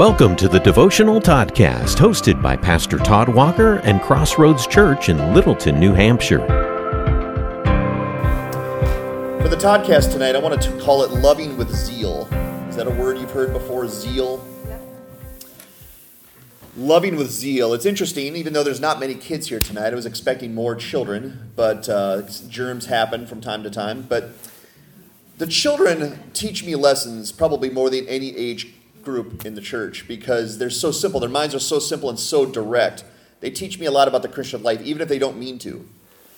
Welcome to the Devotional Toddcast, hosted by Pastor Todd Walker and Crossroads Church in Littleton, New Hampshire. For the Toddcast tonight, I wanted to call it Loving with Zeal. Is that a word you've heard before? Zeal? Loving with zeal. It's interesting, even though there's not many kids here tonight. I was expecting more children, but uh, germs happen from time to time. But the children teach me lessons probably more than any age group in the church because they're so simple. Their minds are so simple and so direct. They teach me a lot about the Christian life, even if they don't mean to.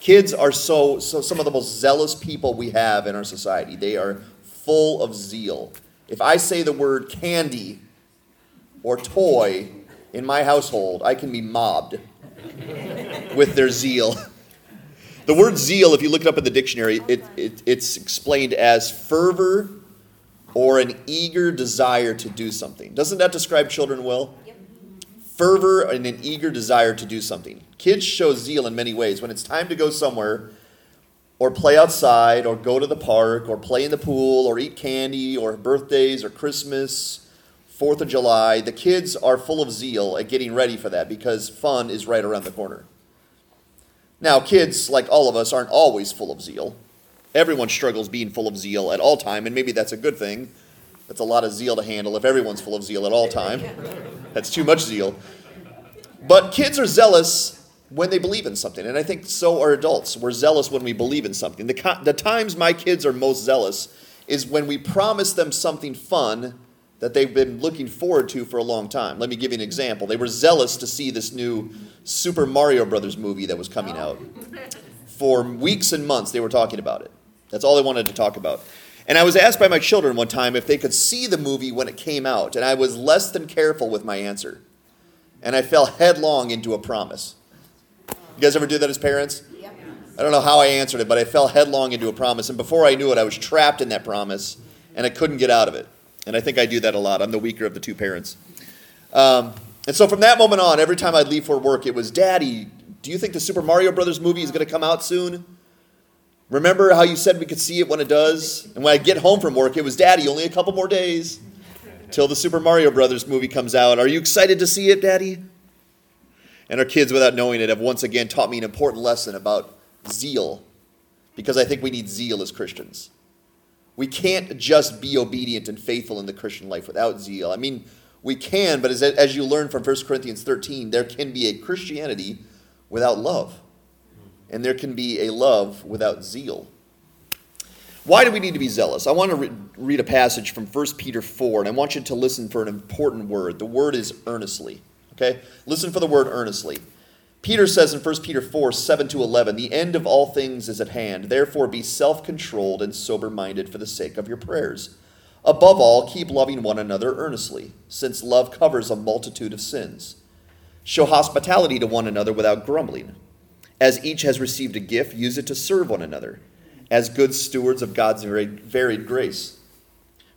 Kids are so, so some of the most zealous people we have in our society. They are full of zeal. If I say the word candy or toy in my household, I can be mobbed with their zeal. The word zeal, if you look it up in the dictionary, it, it, it's explained as fervor or an eager desire to do something. Doesn't that describe children well? Yep. Fervor and an eager desire to do something. Kids show zeal in many ways. When it's time to go somewhere, or play outside, or go to the park, or play in the pool, or eat candy, or birthdays, or Christmas, Fourth of July, the kids are full of zeal at getting ready for that because fun is right around the corner. Now, kids, like all of us, aren't always full of zeal. Everyone struggles being full of zeal at all time, and maybe that's a good thing. That's a lot of zeal to handle if everyone's full of zeal at all time. That's too much zeal. But kids are zealous when they believe in something, and I think so are adults. We're zealous when we believe in something. The, the times my kids are most zealous is when we promise them something fun that they've been looking forward to for a long time. Let me give you an example. They were zealous to see this new Super Mario Brothers movie that was coming out. For weeks and months, they were talking about it. That's all they wanted to talk about. And I was asked by my children one time if they could see the movie when it came out, and I was less than careful with my answer. And I fell headlong into a promise. You guys ever do that as parents? I don't know how I answered it, but I fell headlong into a promise. And before I knew it, I was trapped in that promise, and I couldn't get out of it. And I think I do that a lot. I'm the weaker of the two parents. Um, and so from that moment on, every time I'd leave for work, it was, Daddy, do you think the Super Mario Brothers movie is going to come out soon? Remember how you said we could see it when it does? And when I get home from work, it was, Daddy, only a couple more days till the Super Mario Brothers movie comes out. Are you excited to see it, Daddy? And our kids, without knowing it, have once again taught me an important lesson about zeal because I think we need zeal as Christians. We can't just be obedient and faithful in the Christian life without zeal. I mean, we can, but as, as you learn from 1 Corinthians 13, there can be a Christianity without love, and there can be a love without zeal. Why do we need to be zealous? I want to re- read a passage from 1 Peter 4, and I want you to listen for an important word. The word is earnestly. Okay? Listen for the word earnestly. Peter says in 1 Peter 4 7 to 11, The end of all things is at hand. Therefore, be self controlled and sober minded for the sake of your prayers. Above all, keep loving one another earnestly, since love covers a multitude of sins. Show hospitality to one another without grumbling. As each has received a gift, use it to serve one another, as good stewards of God's varied grace.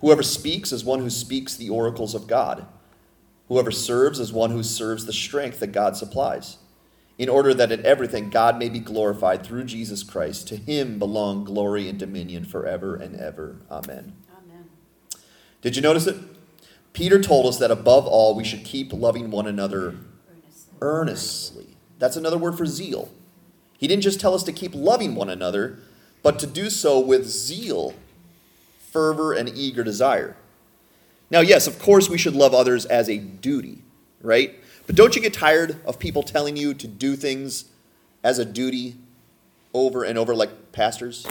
Whoever speaks is one who speaks the oracles of God. Whoever serves is one who serves the strength that God supplies in order that in everything God may be glorified through Jesus Christ. To him belong glory and dominion forever and ever. Amen. Amen. Did you notice it? Peter told us that above all we should keep loving one another earnestly. earnestly. That's another word for zeal. He didn't just tell us to keep loving one another, but to do so with zeal, fervor, and eager desire. Now, yes, of course, we should love others as a duty, right? But don't you get tired of people telling you to do things as a duty over and over, like pastors?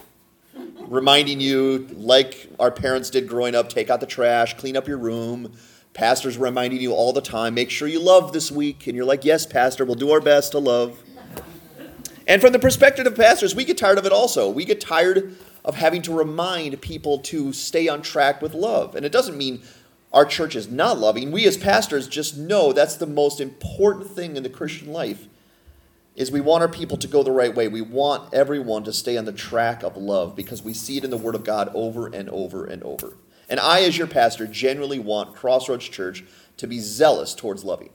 Reminding you, like our parents did growing up, take out the trash, clean up your room. Pastors reminding you all the time, make sure you love this week. And you're like, yes, Pastor, we'll do our best to love. And from the perspective of pastors, we get tired of it also. We get tired of having to remind people to stay on track with love. And it doesn't mean our church is not loving, we as pastors just know that's the most important thing in the Christian life is we want our people to go the right way. We want everyone to stay on the track of love because we see it in the word of God over and over and over. And I as your pastor genuinely want Crossroads Church to be zealous towards loving.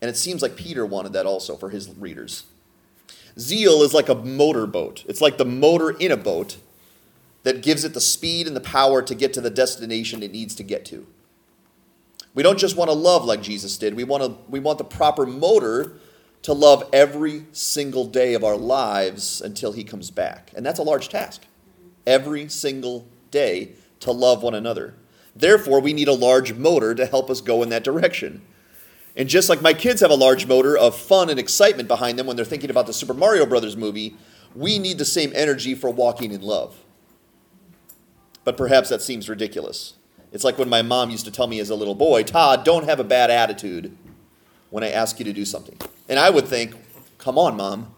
And it seems like Peter wanted that also for his readers. Zeal is like a motorboat. It's like the motor in a boat that gives it the speed and the power to get to the destination it needs to get to. We don't just want to love like Jesus did. We want to we want the proper motor to love every single day of our lives until he comes back. And that's a large task. Every single day to love one another. Therefore, we need a large motor to help us go in that direction. And just like my kids have a large motor of fun and excitement behind them when they're thinking about the Super Mario Brothers movie, we need the same energy for walking in love. But perhaps that seems ridiculous. It's like when my mom used to tell me as a little boy, Todd, don't have a bad attitude when I ask you to do something. And I would think, come on, mom.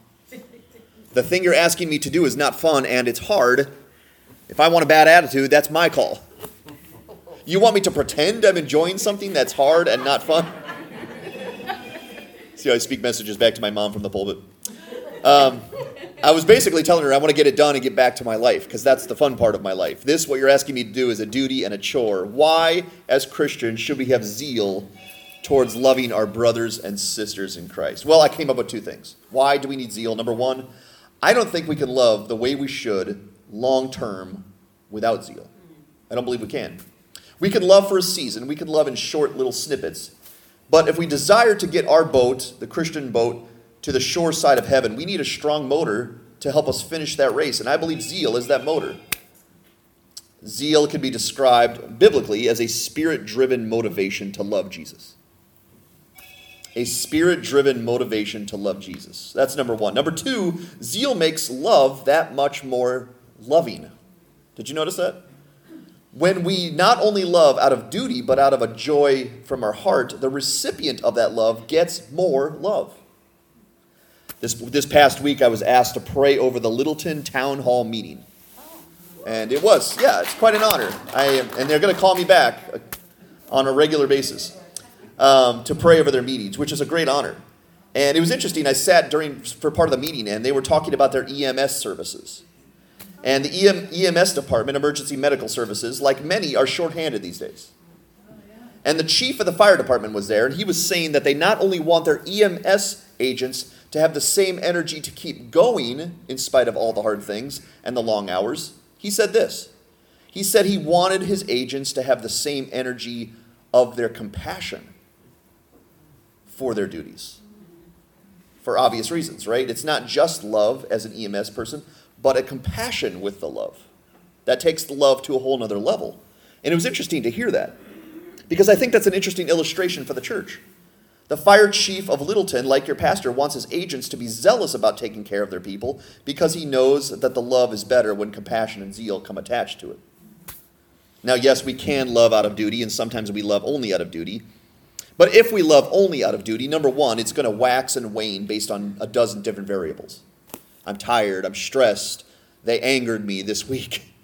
The thing you're asking me to do is not fun and it's hard. If I want a bad attitude, that's my call. You want me to pretend I'm enjoying something that's hard and not fun? See how I speak messages back to my mom from the pulpit. Um, I was basically telling her I want to get it done and get back to my life because that's the fun part of my life. This, what you're asking me to do, is a duty and a chore. Why, as Christians, should we have zeal towards loving our brothers and sisters in Christ? Well, I came up with two things. Why do we need zeal? Number one, I don't think we can love the way we should long term without zeal. I don't believe we can. We can love for a season, we can love in short little snippets. But if we desire to get our boat, the Christian boat, to the shore side of heaven, we need a strong motor to help us finish that race. And I believe zeal is that motor. Zeal can be described biblically as a spirit driven motivation to love Jesus. A spirit driven motivation to love Jesus. That's number one. Number two, zeal makes love that much more loving. Did you notice that? When we not only love out of duty, but out of a joy from our heart, the recipient of that love gets more love. This, this past week, I was asked to pray over the Littleton Town Hall meeting. And it was, yeah, it's quite an honor. I am, and they're going to call me back uh, on a regular basis um, to pray over their meetings, which is a great honor. And it was interesting. I sat during for part of the meeting, and they were talking about their EMS services. And the EM, EMS department, Emergency Medical Services, like many, are shorthanded these days. And the chief of the fire department was there, and he was saying that they not only want their EMS agents to have the same energy to keep going in spite of all the hard things and the long hours. He said this He said he wanted his agents to have the same energy of their compassion for their duties. For obvious reasons, right? It's not just love as an EMS person, but a compassion with the love. That takes the love to a whole nother level. And it was interesting to hear that because I think that's an interesting illustration for the church. The fire chief of Littleton, like your pastor, wants his agents to be zealous about taking care of their people because he knows that the love is better when compassion and zeal come attached to it. Now, yes, we can love out of duty, and sometimes we love only out of duty. But if we love only out of duty, number one, it's going to wax and wane based on a dozen different variables. I'm tired, I'm stressed, they angered me this week.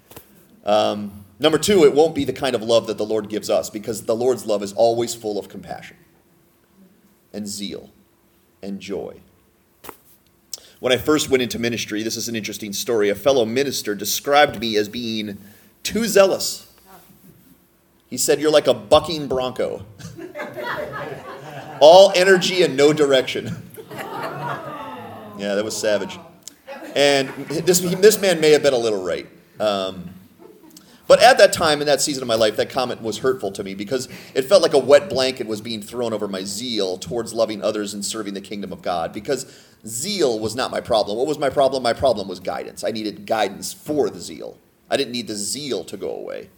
Um, number two, it won't be the kind of love that the Lord gives us because the Lord's love is always full of compassion and zeal and joy. When I first went into ministry, this is an interesting story. A fellow minister described me as being too zealous. He said, You're like a bucking bronco, all energy and no direction. yeah, that was savage. And this, this man may have been a little right. Um, but at that time, in that season of my life, that comment was hurtful to me because it felt like a wet blanket was being thrown over my zeal towards loving others and serving the kingdom of God. Because zeal was not my problem. What was my problem? My problem was guidance. I needed guidance for the zeal. I didn't need the zeal to go away.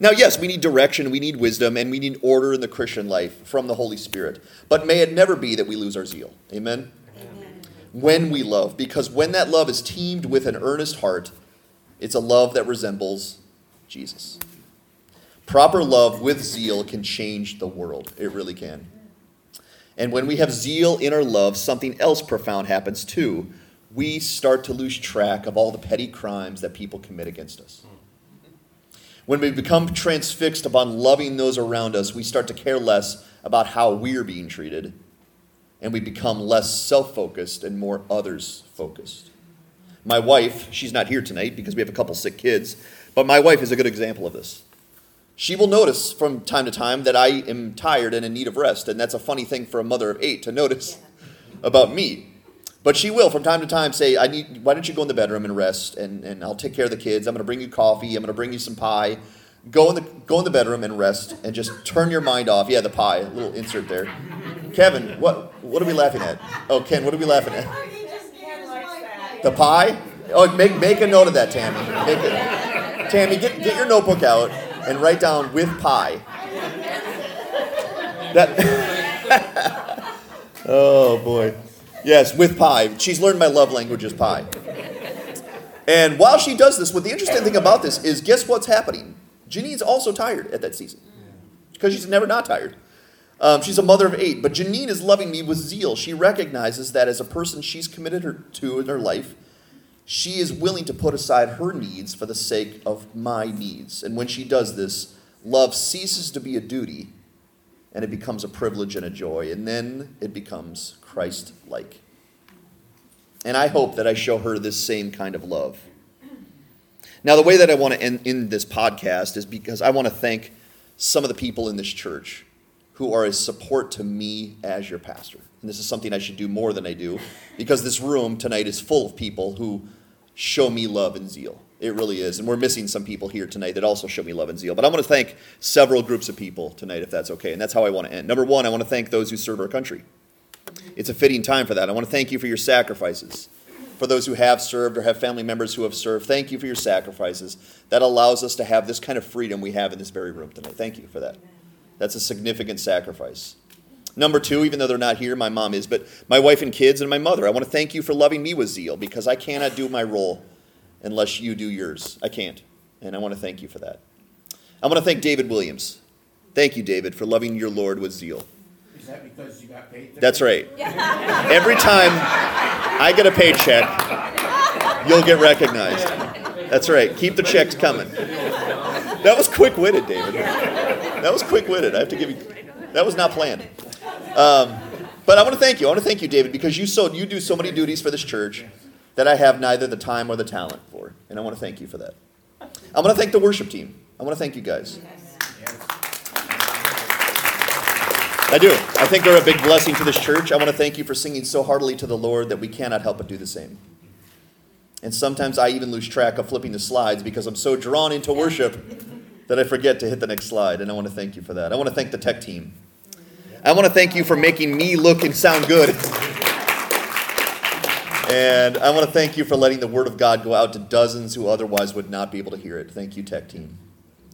Now, yes, we need direction, we need wisdom, and we need order in the Christian life from the Holy Spirit. But may it never be that we lose our zeal. Amen? When we love, because when that love is teamed with an earnest heart, it's a love that resembles Jesus. Proper love with zeal can change the world. It really can. And when we have zeal in our love, something else profound happens too. We start to lose track of all the petty crimes that people commit against us. When we become transfixed upon loving those around us, we start to care less about how we're being treated, and we become less self focused and more others focused. My wife, she's not here tonight because we have a couple sick kids, but my wife is a good example of this. She will notice from time to time that I am tired and in need of rest, and that's a funny thing for a mother of eight to notice about me. But she will from time to time say, I need, why don't you go in the bedroom and rest, and, and I'll take care of the kids. I'm going to bring you coffee. I'm going to bring you some pie. Go in the go in the bedroom and rest and just turn your mind off. Yeah, the pie, a little insert there. Kevin, what what are we laughing at? Oh, Ken, what are we laughing at? The pie? Oh, make make a note of that, Tammy. Make it. Tammy, get get your notebook out and write down with pie. That. oh boy. Yes, with pie. She's learned my love language is pie. And while she does this, what the interesting thing about this is guess what's happening? Janine's also tired at that season because she's never not tired. Um, she's a mother of eight, but Janine is loving me with zeal. She recognizes that as a person she's committed her to in her life, she is willing to put aside her needs for the sake of my needs. And when she does this, love ceases to be a duty and it becomes a privilege and a joy. And then it becomes Christ like. And I hope that I show her this same kind of love. Now, the way that I want to end, end this podcast is because I want to thank some of the people in this church who are a support to me as your pastor. And this is something I should do more than I do because this room tonight is full of people who show me love and zeal. It really is. And we're missing some people here tonight that also show me love and zeal. But I want to thank several groups of people tonight, if that's okay. And that's how I want to end. Number one, I want to thank those who serve our country. It's a fitting time for that. I want to thank you for your sacrifices. For those who have served or have family members who have served, thank you for your sacrifices. That allows us to have this kind of freedom we have in this very room tonight. Thank you for that. That's a significant sacrifice. Number two, even though they're not here, my mom is, but my wife and kids and my mother, I want to thank you for loving me with zeal because I cannot do my role unless you do yours. I can't. And I want to thank you for that. I want to thank David Williams. Thank you, David, for loving your Lord with zeal. Is that because you got paid? That's right. Every time I get a paycheck, you'll get recognized. That's right. Keep the checks coming. That was quick witted, David. That was quick witted. I have to give you. That was not planned. Um, but I want to thank you. I want to thank you, David, because you so you do so many duties for this church that I have neither the time or the talent for, and I want to thank you for that. I want to thank the worship team. I want to thank you guys. I do. I think they're a big blessing to this church. I want to thank you for singing so heartily to the Lord that we cannot help but do the same. And sometimes I even lose track of flipping the slides because I'm so drawn into worship that I forget to hit the next slide. And I want to thank you for that. I want to thank the tech team. I want to thank you for making me look and sound good. And I want to thank you for letting the Word of God go out to dozens who otherwise would not be able to hear it. Thank you, tech team.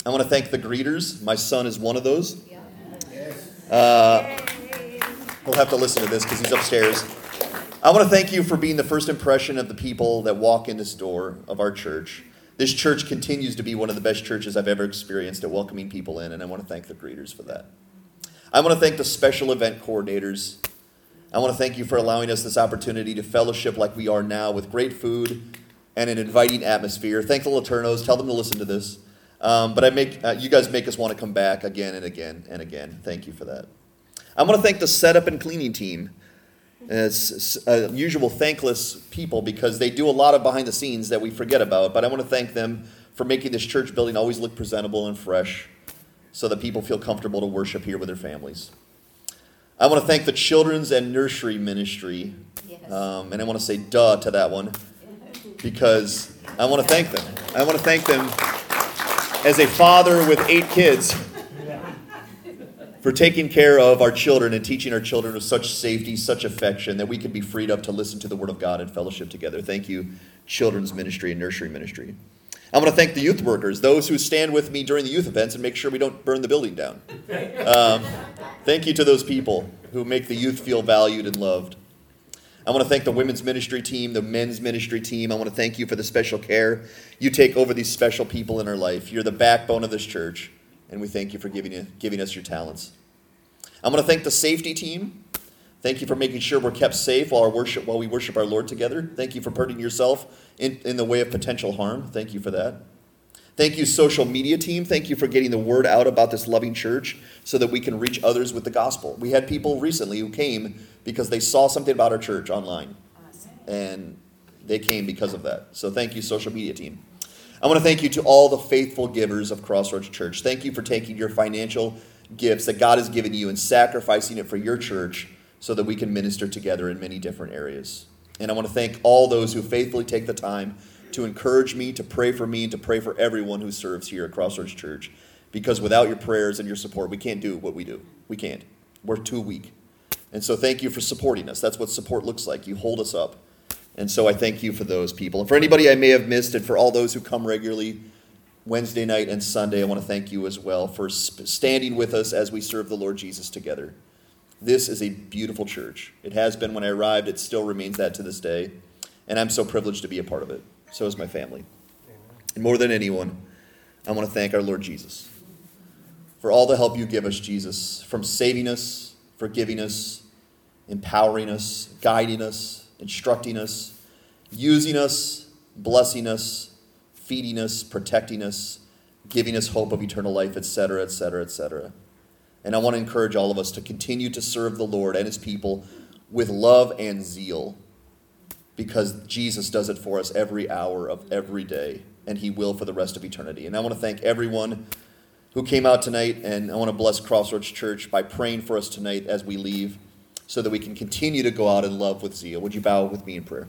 I want to thank the greeters. My son is one of those. Uh, he'll have to listen to this because he's upstairs. I want to thank you for being the first impression of the people that walk in this door of our church. This church continues to be one of the best churches I've ever experienced at welcoming people in, and I want to thank the greeters for that. I want to thank the special event coordinators. I want to thank you for allowing us this opportunity to fellowship like we are now with great food and an inviting atmosphere. Thank the Laternos. Tell them to listen to this. Um, but I make uh, you guys make us want to come back again and again and again. Thank you for that. I want to thank the setup and cleaning team. It's uh, usual thankless people because they do a lot of behind the scenes that we forget about. But I want to thank them for making this church building always look presentable and fresh, so that people feel comfortable to worship here with their families. I want to thank the children's and nursery ministry, Yes. um, and I want to say duh to that one because I want to thank them. I want to thank them as a father with eight kids for taking care of our children and teaching our children with such safety, such affection that we can be freed up to listen to the Word of God and fellowship together. Thank you, children's ministry and nursery ministry. I want to thank the youth workers, those who stand with me during the youth events and make sure we don't burn the building down. Um, thank you to those people who make the youth feel valued and loved. I want to thank the women's ministry team, the men's ministry team. I want to thank you for the special care you take over these special people in our life. You're the backbone of this church, and we thank you for giving, you, giving us your talents. I'm going to thank the safety team. Thank you for making sure we're kept safe while, our worship, while we worship our Lord together. Thank you for putting yourself in, in the way of potential harm. Thank you for that. Thank you, social media team. Thank you for getting the word out about this loving church so that we can reach others with the gospel. We had people recently who came because they saw something about our church online, and they came because of that. So thank you, social media team. I want to thank you to all the faithful givers of Crossroads Church. Thank you for taking your financial gifts that God has given you and sacrificing it for your church so that we can minister together in many different areas. And I want to thank all those who faithfully take the time to encourage me, to pray for me, and to pray for everyone who serves here at Crossroads Church. Because without your prayers and your support, we can't do what we do. We can't. We're too weak. And so thank you for supporting us. That's what support looks like. You hold us up. And so I thank you for those people. And for anybody I may have missed, and for all those who come regularly Wednesday night and Sunday, I want to thank you as well for standing with us as we serve the Lord Jesus together. This is a beautiful church. It has been when I arrived, it still remains that to this day. And I'm so privileged to be a part of it. So is my family. And more than anyone, I want to thank our Lord Jesus for all the help you give us, Jesus, from saving us, forgiving us, empowering us, guiding us, instructing us, using us, blessing us, feeding us, protecting us, giving us hope of eternal life, etc., etc., etc. And I want to encourage all of us to continue to serve the Lord and his people with love and zeal because Jesus does it for us every hour of every day, and he will for the rest of eternity. And I want to thank everyone who came out tonight, and I want to bless Crossroads Church by praying for us tonight as we leave so that we can continue to go out in love with zeal. Would you bow with me in prayer?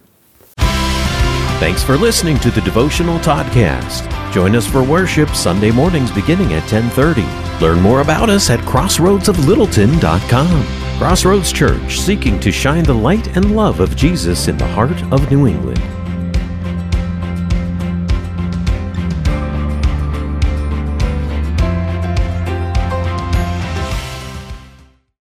Thanks for listening to the Devotional Toddcast. Join us for worship Sunday mornings beginning at 10:30. Learn more about us at crossroadsoflittleton.com. Crossroads Church, seeking to shine the light and love of Jesus in the heart of New England.